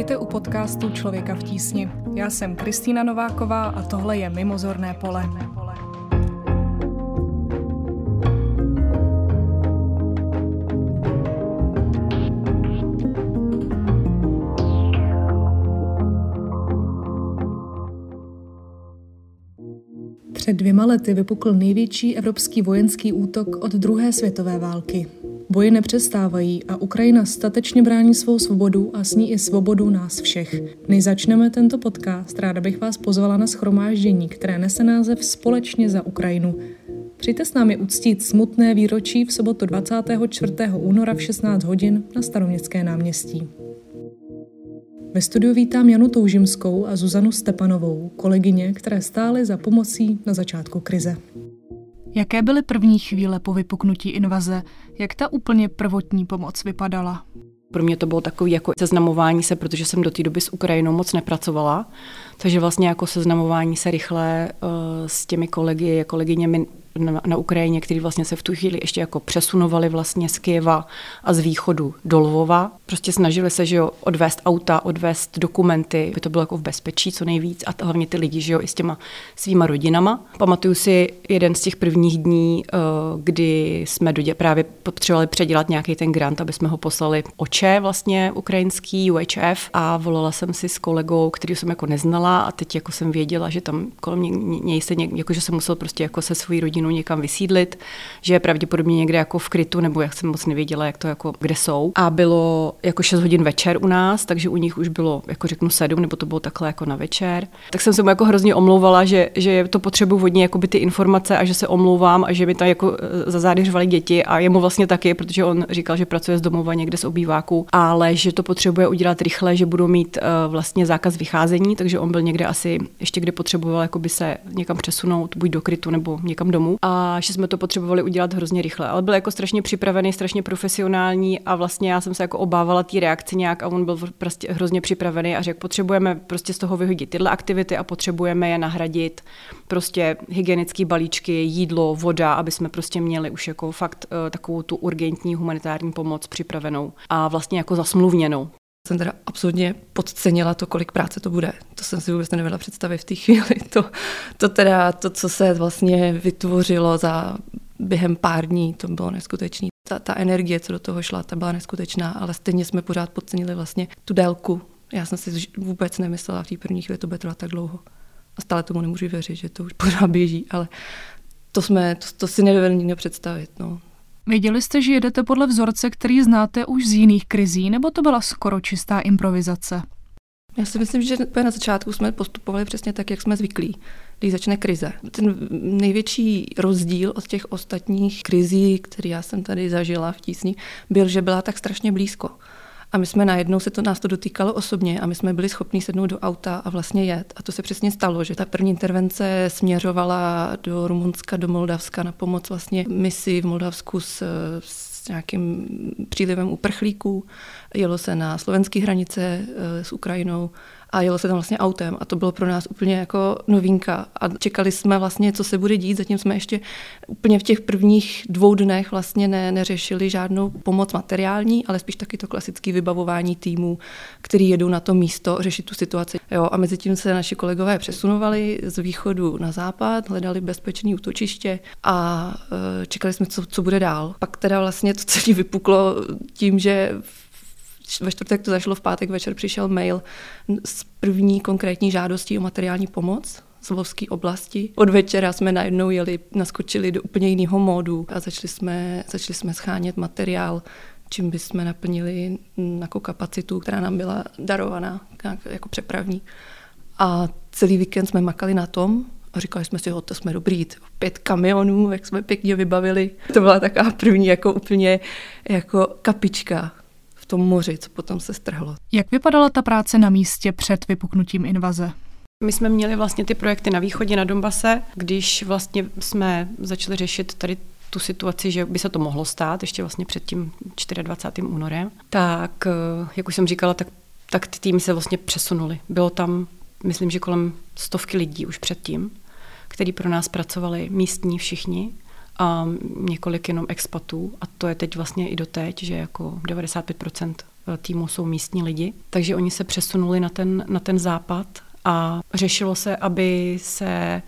Vítejte u podcastu Člověka v tísni. Já jsem Kristýna Nováková a tohle je Mimozorné pole. Před dvěma lety vypukl největší evropský vojenský útok od druhé světové války. Boje nepřestávají a Ukrajina statečně brání svou svobodu a s ní i svobodu nás všech. Než začneme tento podcast, ráda bych vás pozvala na schromáždění, které nese název Společně za Ukrajinu. Přijďte s námi uctít smutné výročí v sobotu 24. února v 16 hodin na Staroměstské náměstí. Ve studiu vítám Janu Toužimskou a Zuzanu Stepanovou, kolegyně, které stály za pomocí na začátku krize. Jaké byly první chvíle po vypuknutí invaze? Jak ta úplně prvotní pomoc vypadala? Pro mě to bylo takové jako seznamování se, protože jsem do té doby s Ukrajinou moc nepracovala, takže vlastně jako seznamování se rychle uh, s těmi kolegy, kolegyněmi na, na Ukrajině, kteří vlastně se v tu chvíli ještě jako přesunovali vlastně z Kyjeva a z východu do Lvova. Prostě snažili se, že jo, odvést auta, odvést dokumenty, aby to bylo jako v bezpečí co nejvíc a hlavně ty lidi, že jo, i s těma svýma rodinama. Pamatuju si jeden z těch prvních dní, eh, kdy jsme do právě potřebovali předělat nějaký ten grant, aby jsme ho poslali oče vlastně ukrajinský UHF a volala jsem si s kolegou, který jsem jako neznala a teď jako jsem věděla, že tam kolem něj se, jako, že jsem musel prostě jako se svojí rodinou rodinou někam vysídlit, že je pravděpodobně někde jako v krytu, nebo jak jsem moc nevěděla, jak to jako, kde jsou. A bylo jako 6 hodin večer u nás, takže u nich už bylo, jako řeknu, 7, nebo to bylo takhle jako na večer. Tak jsem se mu jako hrozně omlouvala, že, že to potřebuji hodně jako by ty informace a že se omlouvám a že mi tam jako e, za zády řvali děti a jemu vlastně taky, protože on říkal, že pracuje z domova někde z obýváku, ale že to potřebuje udělat rychle, že budou mít uh, vlastně zákaz vycházení, takže on byl někde asi ještě kde potřeboval jako by se někam přesunout, buď do krytu nebo někam domů a že jsme to potřebovali udělat hrozně rychle. Ale byl jako strašně připravený, strašně profesionální a vlastně já jsem se jako obávala té reakce nějak a on byl prostě hrozně připravený a řekl, potřebujeme prostě z toho vyhodit tyhle aktivity a potřebujeme je nahradit prostě hygienické balíčky, jídlo, voda, aby jsme prostě měli už jako fakt uh, takovou tu urgentní humanitární pomoc připravenou a vlastně jako zasmluvněnou jsem teda absolutně podcenila to, kolik práce to bude. To jsem si vůbec nevěděla představit v té chvíli. To, to teda, to, co se vlastně vytvořilo za během pár dní, to bylo neskutečné. Ta, ta energie, co do toho šla, ta byla neskutečná, ale stejně jsme pořád podcenili vlastně tu délku. Já jsem si vůbec nemyslela v té první chvíli, to bude trvat tak dlouho. A stále tomu nemůžu věřit, že to už pořád běží, ale to, jsme, to, to si nedovedl nikdo představit. No. Věděli jste, že jedete podle vzorce, který znáte už z jiných krizí, nebo to byla skoro čistá improvizace? Já si myslím, že na začátku jsme postupovali přesně tak, jak jsme zvyklí, když začne krize. Ten největší rozdíl od těch ostatních krizí, které já jsem tady zažila v tísni, byl, že byla tak strašně blízko. A my jsme najednou se to nás to dotýkalo osobně a my jsme byli schopni sednout do auta a vlastně jet. A to se přesně stalo, že ta první intervence směřovala do Rumunska, do Moldavska na pomoc vlastně misi v Moldavsku s, s nějakým přílivem uprchlíků. Jelo se na slovenské hranice eh, s Ukrajinou a jelo se tam vlastně autem a to bylo pro nás úplně jako novinka a čekali jsme vlastně, co se bude dít, zatím jsme ještě úplně v těch prvních dvou dnech vlastně ne, neřešili žádnou pomoc materiální, ale spíš taky to klasické vybavování týmů, který jedou na to místo řešit tu situaci. Jo, a mezi tím se naši kolegové přesunovali z východu na západ, hledali bezpečné útočiště a e, čekali jsme, co, co bude dál. Pak teda vlastně to celé vypuklo tím, že ve čtvrtek to zašlo, v pátek večer přišel mail s první konkrétní žádostí o materiální pomoc z Lovské oblasti. Od večera jsme najednou jeli, naskočili do úplně jiného módu a začali jsme, začali jsme schánět materiál, čím bychom naplnili jako kapacitu, která nám byla darovaná jako přepravní. A celý víkend jsme makali na tom, a říkali jsme si, to jsme dobrý, pět kamionů, jak jsme pěkně vybavili. To byla taková první jako úplně jako kapička tom moři, co potom se strhlo. Jak vypadala ta práce na místě před vypuknutím invaze? My jsme měli vlastně ty projekty na východě, na Donbase, když vlastně jsme začali řešit tady tu situaci, že by se to mohlo stát ještě vlastně před tím 24. únorem, tak, eh, jak už jsem říkala, tak, tak ty týmy se vlastně přesunuly. Bylo tam, myslím, že kolem stovky lidí už předtím, který pro nás pracovali místní všichni a několik jenom expatů a to je teď vlastně i doteď, že jako 95% týmu jsou místní lidi, takže oni se přesunuli na ten, na ten západ a řešilo se, aby se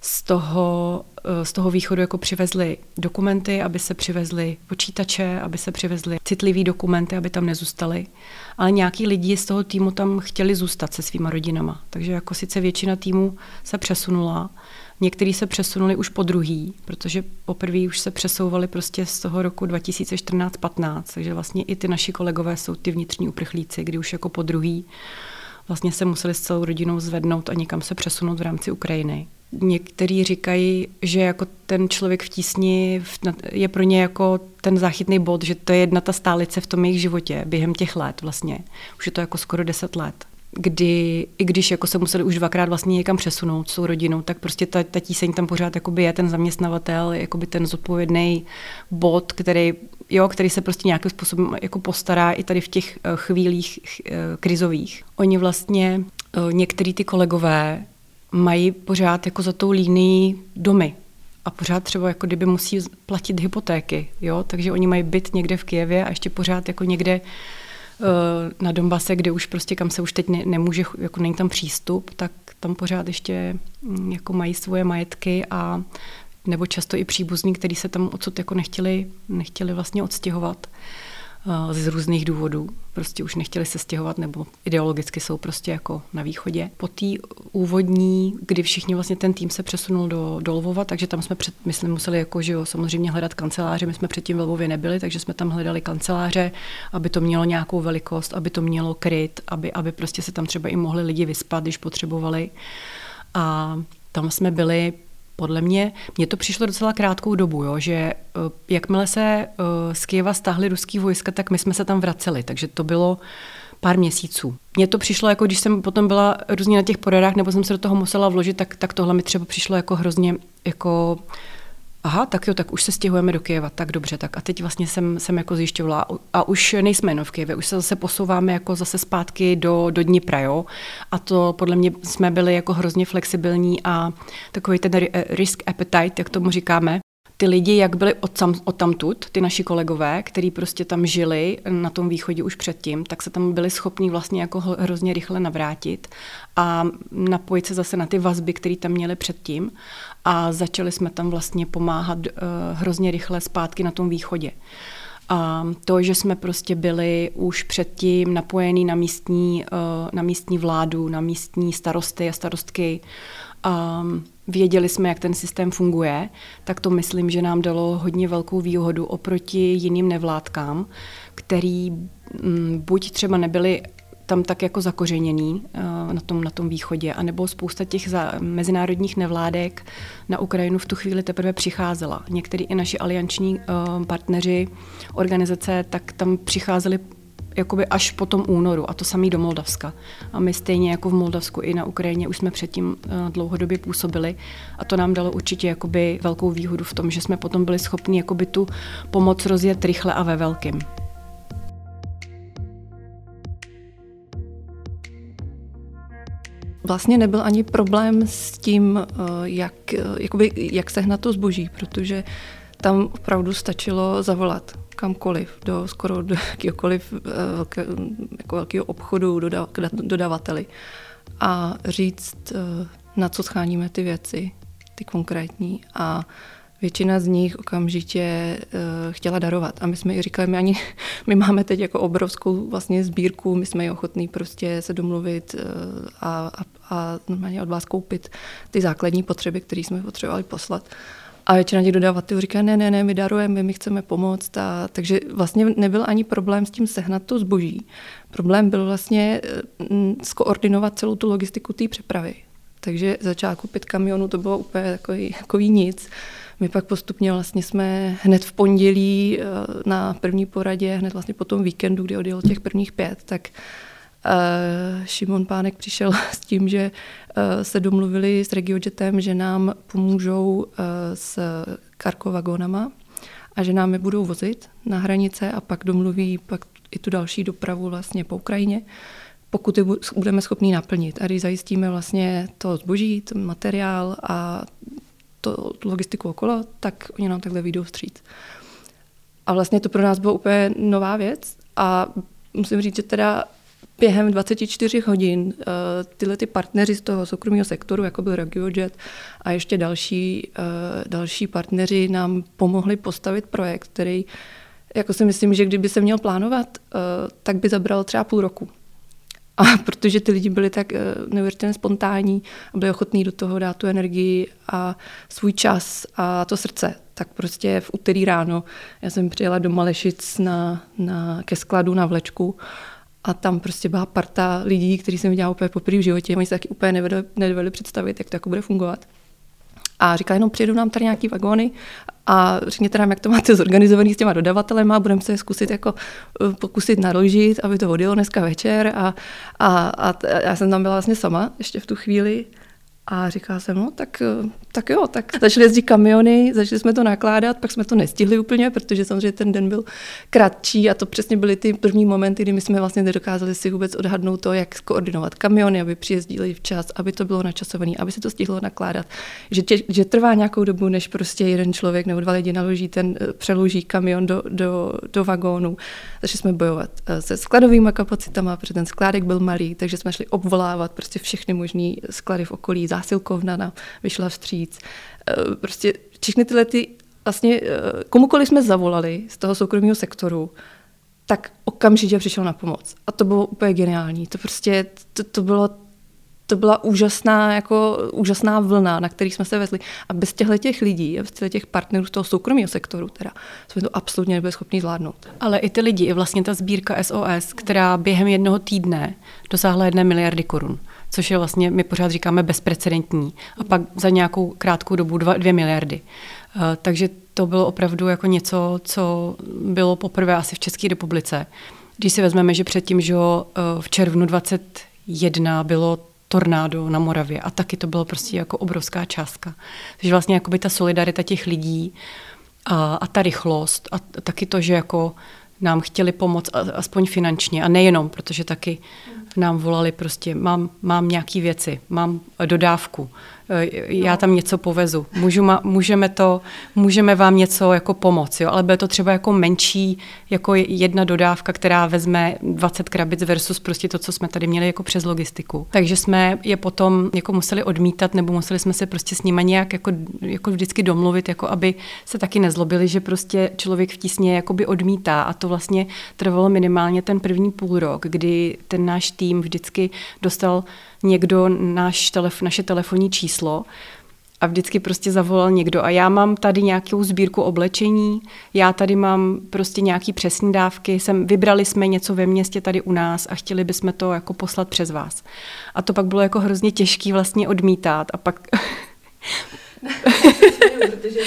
z toho, eh, z toho východu jako přivezli dokumenty, aby se přivezli počítače, aby se přivezli citlivý dokumenty, aby tam nezůstali. Ale nějaký lidi z toho týmu tam chtěli zůstat se svýma rodinama. Takže jako sice většina týmu se přesunula, Někteří se přesunuli už po druhý, protože poprvé už se přesouvali prostě z toho roku 2014-15, takže vlastně i ty naši kolegové jsou ty vnitřní uprchlíci, kdy už jako po druhý vlastně se museli s celou rodinou zvednout a někam se přesunout v rámci Ukrajiny. Někteří říkají, že jako ten člověk v tísni je pro ně jako ten záchytný bod, že to je jedna ta stálice v tom jejich životě během těch let vlastně. Už je to jako skoro deset let kdy i když jako se museli už dvakrát vlastně někam přesunout s tou rodinou, tak prostě ta, ta tíseň tam pořád je ten zaměstnavatel, jakoby ten zodpovědný bod, který, jo, který se prostě nějakým způsobem jako postará i tady v těch eh, chvílích eh, krizových. Oni vlastně, eh, některý ty kolegové mají pořád jako za tou línií domy, a pořád třeba jako kdyby musí platit hypotéky, jo, takže oni mají byt někde v Kijevě a ještě pořád jako někde na Donbase, kde už prostě kam se už teď ne, nemůže, jako není tam přístup, tak tam pořád ještě mm, jako mají svoje majetky a nebo často i příbuzní, kteří se tam odsud jako nechtěli, nechtěli vlastně odstěhovat. Eh, z různých důvodů. Prostě už nechtěli se stěhovat nebo ideologicky jsou prostě jako na východě. Po té úvodní, kdy všichni vlastně ten tým se přesunul do, do Lvova, takže tam jsme před, myslím, museli jako, že jo, samozřejmě hledat kanceláře. My jsme předtím v Lvově nebyli, takže jsme tam hledali kanceláře, aby to mělo nějakou velikost, aby to mělo kryt, aby, aby prostě se tam třeba i mohli lidi vyspat, když potřebovali. A tam jsme byli podle mě, mně to přišlo docela krátkou dobu, jo, že eh, jakmile se eh, z Kyjeva stáhly ruský vojska, tak my jsme se tam vraceli, takže to bylo pár měsíců. Mně to přišlo, jako když jsem potom byla různě na těch poradách, nebo jsem se do toho musela vložit, tak, tak tohle mi třeba přišlo jako hrozně jako aha, tak jo, tak už se stěhujeme do Kyjeva, tak dobře, tak a teď vlastně jsem, jsem jako zjišťovala a už nejsme jenom v Kyjevě, už se zase posouváme jako zase zpátky do, do Dnipra, jo, a to podle mě jsme byli jako hrozně flexibilní a takový ten risk appetite, jak tomu říkáme, ty lidi, jak byli od, tam, od tamtud, ty naši kolegové, kteří prostě tam žili na tom východě už předtím, tak se tam byli schopni vlastně jako hrozně rychle navrátit a napojit se zase na ty vazby, které tam měli předtím a začali jsme tam vlastně pomáhat uh, hrozně rychle zpátky na tom východě. A to, že jsme prostě byli už předtím napojení na místní, uh, na místní vládu, na místní starosty a starostky, um, věděli jsme, jak ten systém funguje, tak to myslím, že nám dalo hodně velkou výhodu oproti jiným nevládkám, který mm, buď třeba nebyli tam tak jako zakořeněný eh, na tom, na tom východě, anebo spousta těch za, mezinárodních nevládek na Ukrajinu v tu chvíli teprve přicházela. Někteří i naši alianční uh, partneři, organizace, tak tam přicházeli jakoby až po tom únoru a to samý do Moldavska. A my stejně jako v Moldavsku i na Ukrajině už jsme předtím uh, dlouhodobě působili a to nám dalo určitě jakoby velkou výhodu v tom, že jsme potom byli schopni jakoby tu pomoc rozjet rychle a ve velkým. Vlastně nebyl ani problém s tím, eh, jak, eh, jakoby, jak sehnat to zboží, protože tam opravdu stačilo zavolat kamkoliv, do skoro do jakýkoliv eh, velké, jako velkého obchodu, doda, dodavateli a říct, na co scháníme ty věci, ty konkrétní a většina z nich okamžitě uh, chtěla darovat. A my jsme i říkali, my, ani, my máme teď jako obrovskou vlastně sbírku, my jsme i ochotní prostě se domluvit uh, a, a, a normálně od vás koupit ty základní potřeby, které jsme potřebovali poslat. A většina těch dodavatelů říká, ne, ne, ne, my darujeme, my chceme pomoct. A, takže vlastně nebyl ani problém s tím sehnat to zboží. Problém byl vlastně uh, skoordinovat celou tu logistiku té přepravy. Takže začátku pět kamionů to bylo úplně takový, takový nic. My pak postupně vlastně jsme hned v pondělí eh, na první poradě, hned vlastně po tom víkendu, kdy odjel těch prvních pět, tak Uh, Šimon Pánek přišel s tím, že uh, se domluvili s RegioJetem, že nám pomůžou uh, s karkovagonama a že nám je budou vozit na hranice a pak domluví pak i tu další dopravu vlastně po Ukrajině, pokud je budeme schopni naplnit. A když zajistíme vlastně to zboží, ten materiál a to, tu logistiku okolo, tak oni nám takhle vyjdou vstříc. A vlastně to pro nás bylo úplně nová věc a musím říct, že teda během 24 hodin uh, tyhle ty partneři z toho soukromého sektoru, jako byl RegioJet a ještě další, uh, další partneři nám pomohli postavit projekt, který jako si myslím, že kdyby se měl plánovat, uh, tak by zabral třeba půl roku. A protože ty lidi byli tak neuvěřitelně spontánní a byli ochotní do toho dát tu energii a svůj čas a to srdce, tak prostě v úterý ráno já jsem přijela do Malešic na, na, ke skladu na vlečku a tam prostě byla parta lidí, kteří jsem viděla úplně poprvé v životě. Oni se taky úplně nevedli představit, jak to jako bude fungovat. A říkali, jenom přijedou nám tady nějaký vagóny a řekněte nám, jak to máte zorganizovaný s těma dodavatelema, budeme se zkusit jako eh, pokusit naložit, aby to odjelo dneska večer a, a, a já jsem tam byla vlastně sama ještě v tu chvíli a říkala jsem, no tak, eh, tak jo, tak začaly jezdit kamiony, začali jsme to nakládat, pak jsme to nestihli úplně, protože samozřejmě ten den byl kratší a to přesně byly ty první momenty, kdy my jsme vlastně nedokázali si vůbec odhadnout to, jak koordinovat kamiony, aby přijezdili včas, aby to bylo načasované, aby se to stihlo nakládat. Že, tě, že trvá nějakou dobu, než prostě jeden člověk nebo dva lidi naloží ten, eh, přeloží kamion do, do, do vagónu. Začali jsme bojovat eh, se skladovými kapacitama, protože ten skládek byl malý, takže jsme šli obvolávat prostě všechny možné sklady v okolí, zásilkovna na, vyšla vstříc. Eh, prostě všechny tyhle ty, vlastně eh, komukoliv jsme zavolali z toho soukromého sektoru, tak okamžitě přišel na pomoc. A to bylo úplně geniální. To prostě, to, to bylo to byla úžasná, jako, úžasná vlna, na který jsme se vezli. A bez těchto těch lidí, bez těchto těch partnerů z toho soukromého sektoru, teda, jsme to absolutně nebyli schopni zvládnout. Ale i ty lidi, i vlastně ta sbírka SOS, která během jednoho týdne dosáhla jedné miliardy korun což je vlastně, my pořád říkáme bezprecedentní. A pak za nějakou krátkou dobu dva, dvě miliardy. Uh, takže to bylo opravdu jako něco, co bylo poprvé asi v České republice. Když si vezmeme, že předtím, že v červnu 21 bylo tornádo na Moravě a taky to bylo prostě jako obrovská částka. Takže vlastně jako by ta solidarita těch lidí a, a ta rychlost a taky to, že jako nám chtěli pomoct aspoň finančně a nejenom, protože taky nám volali prostě, mám, mám nějaký věci, mám dodávku, já tam něco povezu. Můžu ma, můžeme, to, můžeme vám něco jako pomoct, jo? ale bude to třeba jako menší, jako jedna dodávka, která vezme 20 krabic versus prostě to, co jsme tady měli jako přes logistiku. Takže jsme je potom jako museli odmítat, nebo museli jsme se prostě s nimi nějak jako, jako vždycky domluvit, jako aby se taky nezlobili, že prostě člověk v tísně jakoby odmítá a to vlastně trvalo minimálně ten první půl rok, kdy ten náš tým vždycky dostal někdo náš telef, naše telefonní číslo a vždycky prostě zavolal někdo a já mám tady nějakou sbírku oblečení, já tady mám prostě nějaký přesní dávky, jsem, vybrali jsme něco ve městě tady u nás a chtěli bychom to jako poslat přes vás. A to pak bylo jako hrozně těžký vlastně odmítat a pak protože,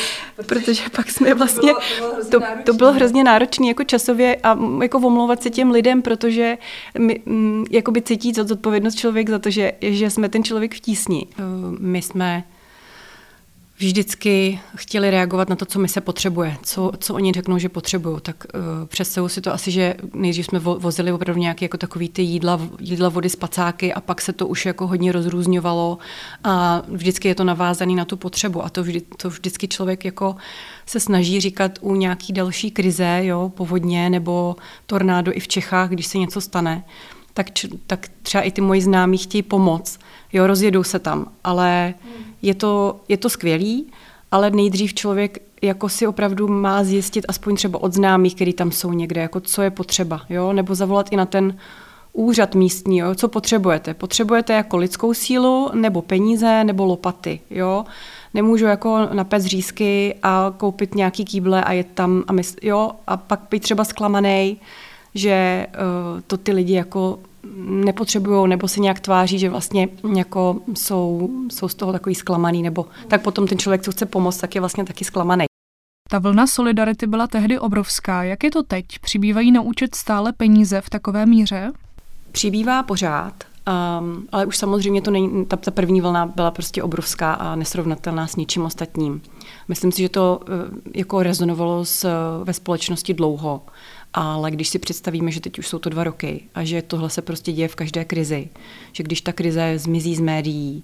protože pak jsme vlastně, to bylo, to, bylo to, to bylo hrozně náročné jako časově a jako omlouvat se těm lidem, protože my, m, jakoby cítí zodpovědnost člověk za to, že, že jsme ten člověk v tísni. My jsme vždycky chtěli reagovat na to, co mi se potřebuje, co, co oni řeknou, že potřebují. Tak uh, představuji si to asi, že nejdřív jsme vo, vozili opravdu nějaké jako takový ty jídla, jídla, vody, spacáky a pak se to už jako hodně rozrůzňovalo a vždycky je to navázané na tu potřebu a to, vždy, to vždycky člověk jako se snaží říkat u nějaký další krize, jo, povodně nebo tornádo i v Čechách, když se něco stane, tak, tak třeba i ty moji známí chtějí pomoct, jo, rozjedou se tam, ale je to, je to skvělý, ale nejdřív člověk jako si opravdu má zjistit aspoň třeba od známých, který tam jsou někde, jako co je potřeba, jo, nebo zavolat i na ten úřad místní, jo, co potřebujete. Potřebujete jako lidskou sílu, nebo peníze, nebo lopaty, jo. Nemůžu jako napec řízky a koupit nějaký kýble a je tam a, mys- jo, a pak být třeba zklamaný, že uh, to ty lidi jako nepotřebují nebo se nějak tváří, že vlastně jako jsou, jsou z toho takový zklamaný, nebo tak potom ten člověk, co chce pomoct, tak je vlastně taky zklamaný. Ta vlna solidarity byla tehdy obrovská. Jak je to teď? Přibývají na účet stále peníze v takové míře? Přibývá pořád, um, ale už samozřejmě to není, ta, ta první vlna byla prostě obrovská a nesrovnatelná s ničím ostatním. Myslím si, že to uh, jako rezonovalo s, ve společnosti dlouho. Ale když si představíme, že teď už jsou to dva roky a že tohle se prostě děje v každé krizi, že když ta krize zmizí z médií,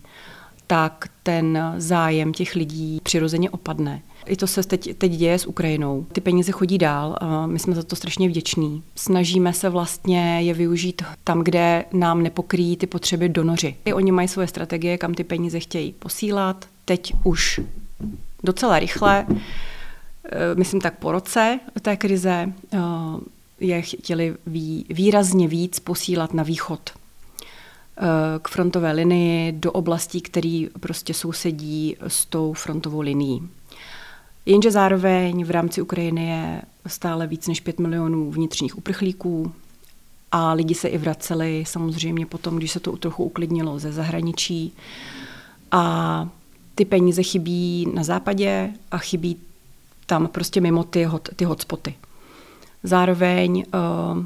tak ten zájem těch lidí přirozeně opadne. I to se teď, teď děje s Ukrajinou. Ty peníze chodí dál a my jsme za to strašně vděční. Snažíme se vlastně je využít tam, kde nám nepokryjí ty potřeby donoři. I oni mají svoje strategie, kam ty peníze chtějí posílat. Teď už docela rychle, myslím tak po roce té krize, eh, je chtěli výrazně víc posílat na východ eh, k frontové linii do oblastí, které prostě sousedí s tou frontovou linií. Jenže zároveň v rámci Ukrajiny je stále víc než 5 milionů vnitřních uprchlíků a lidi se i vraceli samozřejmě potom, když se to trochu uklidnilo ze zahraničí. A ty peníze chybí na západě a chybí tam prostě mimo ty, hot, ty hotspoty. Zároveň uh,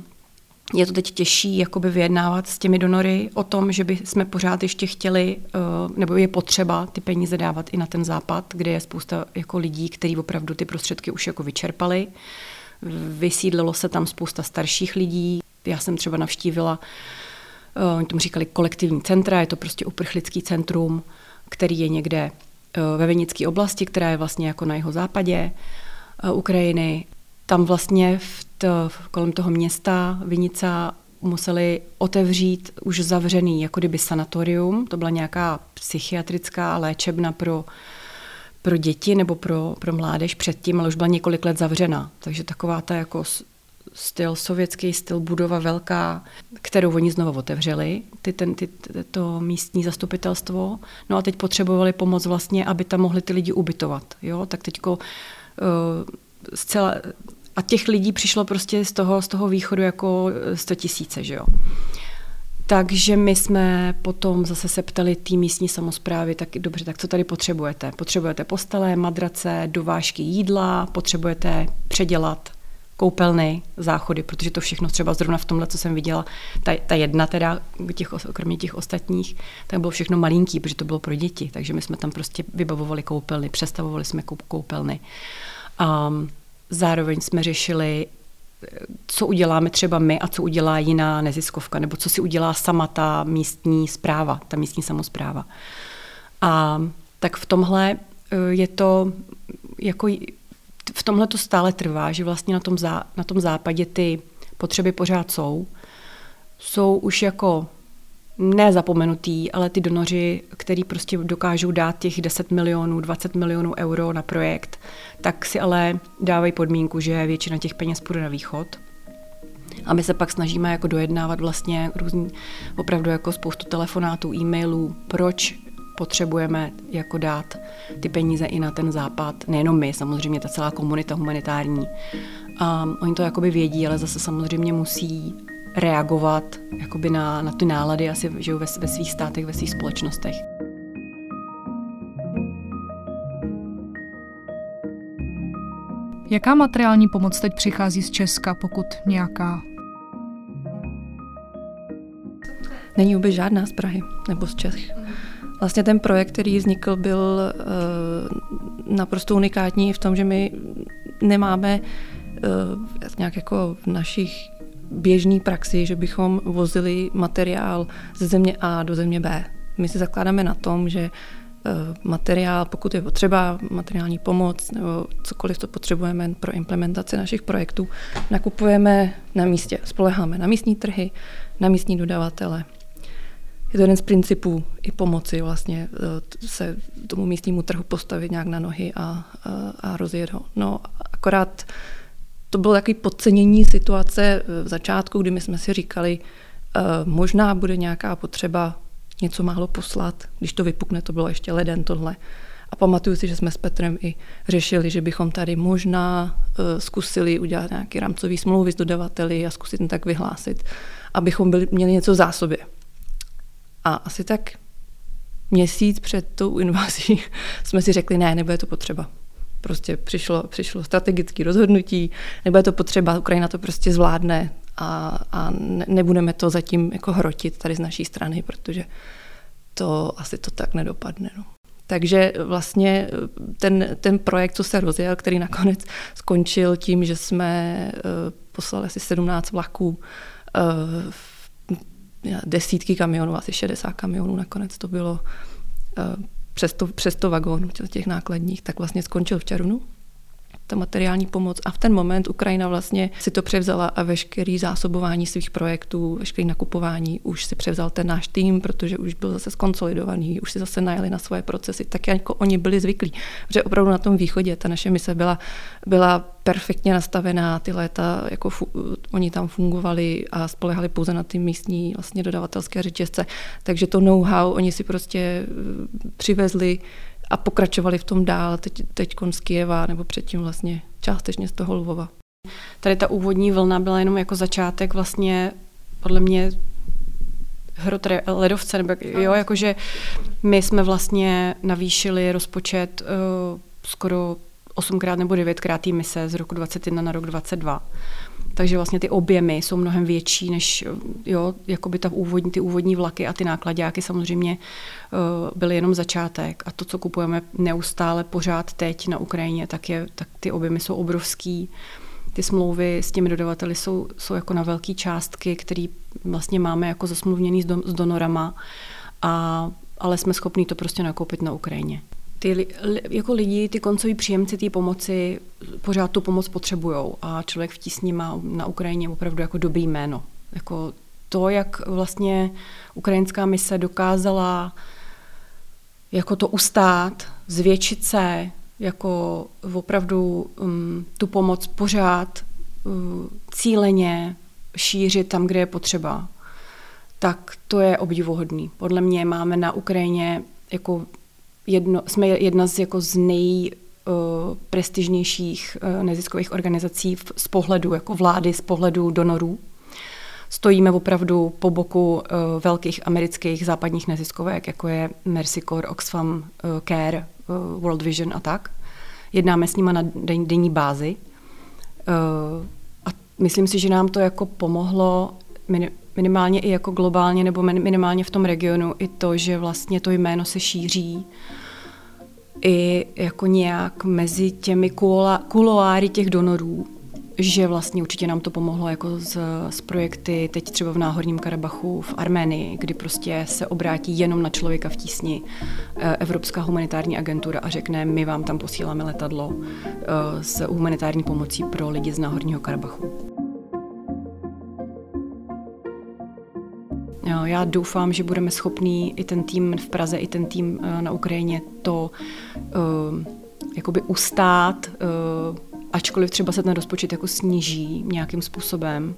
je to teď těžší jakoby vyjednávat s těmi donory o tom, že by jsme pořád ještě chtěli, uh, nebo je potřeba ty peníze dávat i na ten západ, kde je spousta jako lidí, kteří opravdu ty prostředky už jako vyčerpali. Vysídlilo se tam spousta starších lidí. Já jsem třeba navštívila, uh, oni tomu říkali kolektivní centra, je to prostě uprchlický centrum, který je někde ve Vinické oblasti, která je vlastně jako na jeho západě Ukrajiny. Tam vlastně v to, kolem toho města Vinica museli otevřít už zavřený jako kdyby sanatorium. To byla nějaká psychiatrická léčebna pro, pro děti nebo pro, pro mládež předtím, ale už byla několik let zavřena. Takže taková ta jako styl, sovětský styl, budova velká, kterou oni znovu otevřeli, ty, ten, ty, to místní zastupitelstvo. No a teď potřebovali pomoc vlastně, aby tam mohli ty lidi ubytovat. Jo? Tak teďko uh, zcela a těch lidí přišlo prostě z toho, z toho východu jako 100 tisíce, že jo. Takže my jsme potom zase se ptali té místní samozprávy, tak dobře, tak co tady potřebujete? Potřebujete postele, madrace, dovážky jídla, potřebujete předělat koupelny, záchody, protože to všechno třeba zrovna v tomhle, co jsem viděla, ta, ta jedna teda, těch, kromě těch ostatních, tak bylo všechno malinký, protože to bylo pro děti, takže my jsme tam prostě vybavovali koupelny, přestavovali jsme koupelny. Um, Zároveň jsme řešili, co uděláme třeba my a co udělá jiná neziskovka, nebo co si udělá sama ta místní zpráva, ta místní samozpráva. A tak v tomhle eh, je to jako v tomhle to stále trvá, že vlastně na tom, zá, na tom západě ty potřeby pořád jsou. Jsou už jako nezapomenutý, ale ty donoři, který prostě dokážou dát těch 10 milionů, 20 milionů euro na projekt, tak si ale dávají podmínku, že většina těch peněz půjde na východ. A my se pak snažíme jako dojednávat vlastně různý, opravdu jako spoustu telefonátů, e-mailů, proč potřebujeme jako dát ty peníze i na ten západ. Nejenom my, samozřejmě ta celá komunita humanitární. A oni to jakoby vědí, ale zase samozřejmě musí reagovat jakoby na, na ty nálady asi že ve, ve svých státech, ve svých společnostech. Jaká materiální pomoc teď přichází z Česka, pokud nějaká? Není vůbec žádná z Prahy nebo z Čech. Vlastně ten projekt, který vznikl, byl uh, naprosto unikátní v tom, že my nemáme uh, nějak jako v našich běžné praxi, že bychom vozili materiál ze země A do země B. My si zakládáme na tom, že eh, materiál, pokud je potřeba, materiální pomoc nebo cokoliv, co potřebujeme pro implementaci našich projektů, nakupujeme na místě. Spoleháme na místní trhy, na místní dodavatele. Je to jeden z principů i pomoci vlastně eh, se tomu místnímu trhu postavit nějak na nohy a, a, a rozjet ho. No akorát to bylo takový podcenění situace eh, v začátku, kdy my jsme si říkali, uh, možná bude nějaká potřeba něco málo poslat, když to vypukne, to bylo ještě leden tohle. A pamatuju si, že jsme s Petrem i řešili, že bychom tady možná zkusili udělat nějaký rámcový smlouvy s dodavateli a zkusit tak vyhlásit, abychom byli, měli něco v zásobě. A asi tak měsíc před tou invazí jsme si řekli, ne, nebude to potřeba prostě přišlo, přišlo strategické rozhodnutí, nebude to potřeba, Ukrajina to prostě zvládne a, a nebudeme to zatím jako hrotit tady z naší strany, protože to asi to tak nedopadne. No. Takže vlastně ten, ten projekt, co se rozjel, který nakonec skončil tím, že jsme uh, poslali asi 17 vlaků, uh, desítky kamionů, asi 60 kamionů nakonec to bylo, uh, přes to, přes to vagónu těch nákladních, tak vlastně skončil v Čarunu ta materiální pomoc. A v ten moment Ukrajina vlastně si to převzala a veškerý zásobování svých projektů, veškerý nakupování už si převzal ten náš tým, protože už byl zase skonsolidovaný, už si zase najeli na svoje procesy, tak jako oni byli zvyklí. Protože opravdu na tom východě ta naše mise byla, byla perfektně nastavená, ty léta, jako fu, oni tam fungovali a spolehali pouze na ty místní vlastně dodavatelské řetězce. Takže to know-how oni si prostě eh, přivezli a pokračovali v tom dál, teď, teď z Kijeva nebo předtím vlastně částečně z toho Lvova. Tady ta úvodní vlna byla jenom jako začátek vlastně podle mě hrot ledovce, nebo jo, jakože my jsme vlastně navýšili rozpočet uh, skoro osmkrát nebo devětkrát té mise z roku 21 na rok 22. Takže vlastně ty objemy jsou mnohem větší než jo, jakoby ta úvodní, ty úvodní vlaky a ty nákladáky samozřejmě uh, byly jenom začátek. A to, co kupujeme neustále pořád teď na Ukrajině, tak, je, tak ty objemy jsou obrovský. Ty smlouvy s těmi dodavateli jsou, jsou jako na velké částky, které vlastně máme jako zasmluvněný s, don, s donorama, a, ale jsme schopni to prostě nakoupit na Ukrajině ty jako lidi, ty koncoví příjemci té pomoci pořád tu pomoc potřebují a člověk v tísni má na Ukrajině opravdu jako dobrý jméno. Jako to, jak vlastně ukrajinská mise dokázala jako to ustát, zvětšit se, jako opravdu um, tu pomoc pořád um, cíleně šířit tam, kde je potřeba, tak to je obdivuhodný. Podle mě máme na Ukrajině jako jedno, jsme jedna z, jako z nej uh, prestižnějších uh, neziskových organizací z pohledu jako vlády, z pohledu donorů. Stojíme opravdu po boku uh, velkých amerických západních neziskovek, jako je Mercy Corps, Oxfam, Care, World Vision a tak. Jednáme s nimi na den, denní bázi. A myslím si, že nám to jako pomohlo minimálně i jako globálně nebo minimálně v tom regionu i to, že vlastně to jméno se šíří i jako nějak mezi těmi kuloáry těch donorů, že vlastně určitě nám to pomohlo jako z, z projekty teď třeba v Náhorním Karabachu v Arménii, kdy prostě se obrátí jenom na člověka v tísni eh, Evropská humanitární agentura a řekne, my vám tam posíláme letadlo eh, s humanitární pomocí pro lidi z Náhorního Karabachu. Já doufám, že budeme schopní i ten tým v Praze, i ten tým eh, na Ukrajině to uh, jakoby ustát, uh, ačkoliv třeba se ten rozpočet jako sníží nějakým způsobem,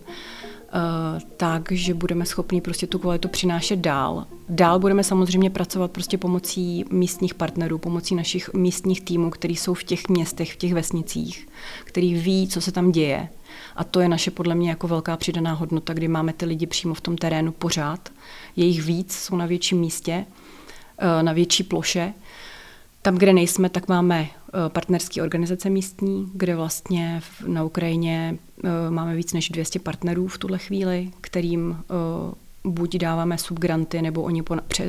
tak, že budeme schopni prostě tu kvalitu přinášet dál. Dál budeme samozřejmě pracovat prostě pomocí místních partnerů, pomocí našich místních týmů, který jsou v těch městech, v těch vesnicích, který ví, co se tam děje. A to je naše podle mě jako velká přidaná hodnota, kdy máme ty lidi přímo v tom terénu pořád. Je jich víc, jsou na větším místě, eh, na větší ploše. Tam, kde nejsme, tak máme eh, partnerské organizace místní, kde vlastně na Ukrajině eh, máme víc než 200 partnerů v tuhle chvíli, kterým buď dáváme subgranty, nebo oni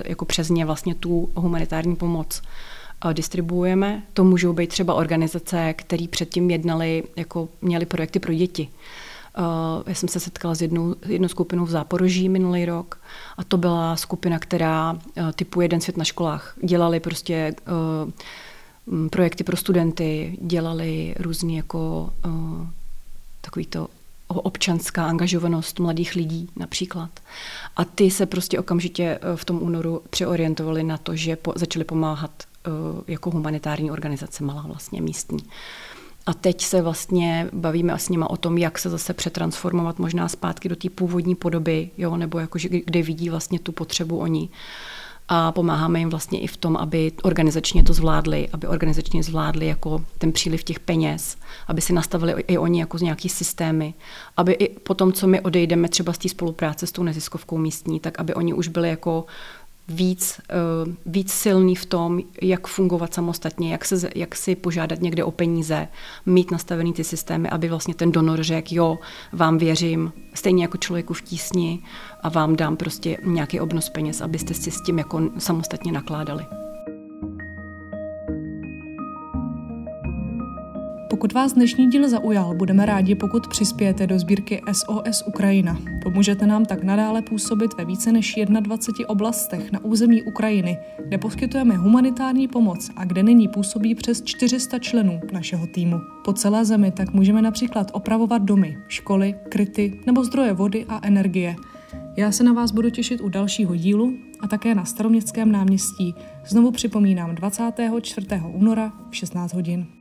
jako přes ně vlastně tu humanitární pomoc distribuujeme. To můžou být třeba organizace, které předtím jednali, jako měli projekty pro děti. Já jsem se setkala s jednou, jednou skupinou v Záporoží minulý rok a to byla skupina, která typu Jeden svět na školách dělali prostě projekty pro studenty, dělali různý jako takový to občanská angažovanost mladých lidí například. A ty se prostě okamžitě v tom únoru přeorientovali na to, že po, začali pomáhat Eh, jako humanitární organizace malá vlastně místní. A teď se vlastně bavíme s nima o tom, jak se zase přetransformovat možná zpátky do té původní podoby, jo, nebo jako, že, kde vidí vlastně tu potřebu oni. A pomáháme jim vlastně i v tom, aby organizačně to zvládli, aby organizačně zvládli jako ten příliv těch peněz, aby si nastavili i oni jako nějaký systémy, aby i po tom, co my odejdeme třeba z té spolupráce s tou neziskovkou místní, tak aby oni už byli jako víc, uh, víc silný v tom, jak fungovat samostatně, jak, se, jak si požádat někde o peníze, mít nastavený ty systémy, aby vlastně ten donor řekl, jo, vám věřím, stejně jako člověku v tísni a vám dám prostě nějaký obnos peněz, abyste si s tím jako samostatně nakládali. Pokud vás dnešní díl zaujal, budeme rádi, pokud přispějete do sbírky SOS Ukrajina. Pomůžete nám tak nadále působit ve více než 21 oblastech na území Ukrajiny, kde poskytujeme humanitární pomoc a kde nyní působí přes 400 členů našeho týmu. Po celé zemi tak můžeme například opravovat domy, školy, kryty nebo zdroje vody a energie. Já se na vás budu těšit u dalšího dílu a také na Staroměstském náměstí. Znovu připomínám 24. února v 16 hodin.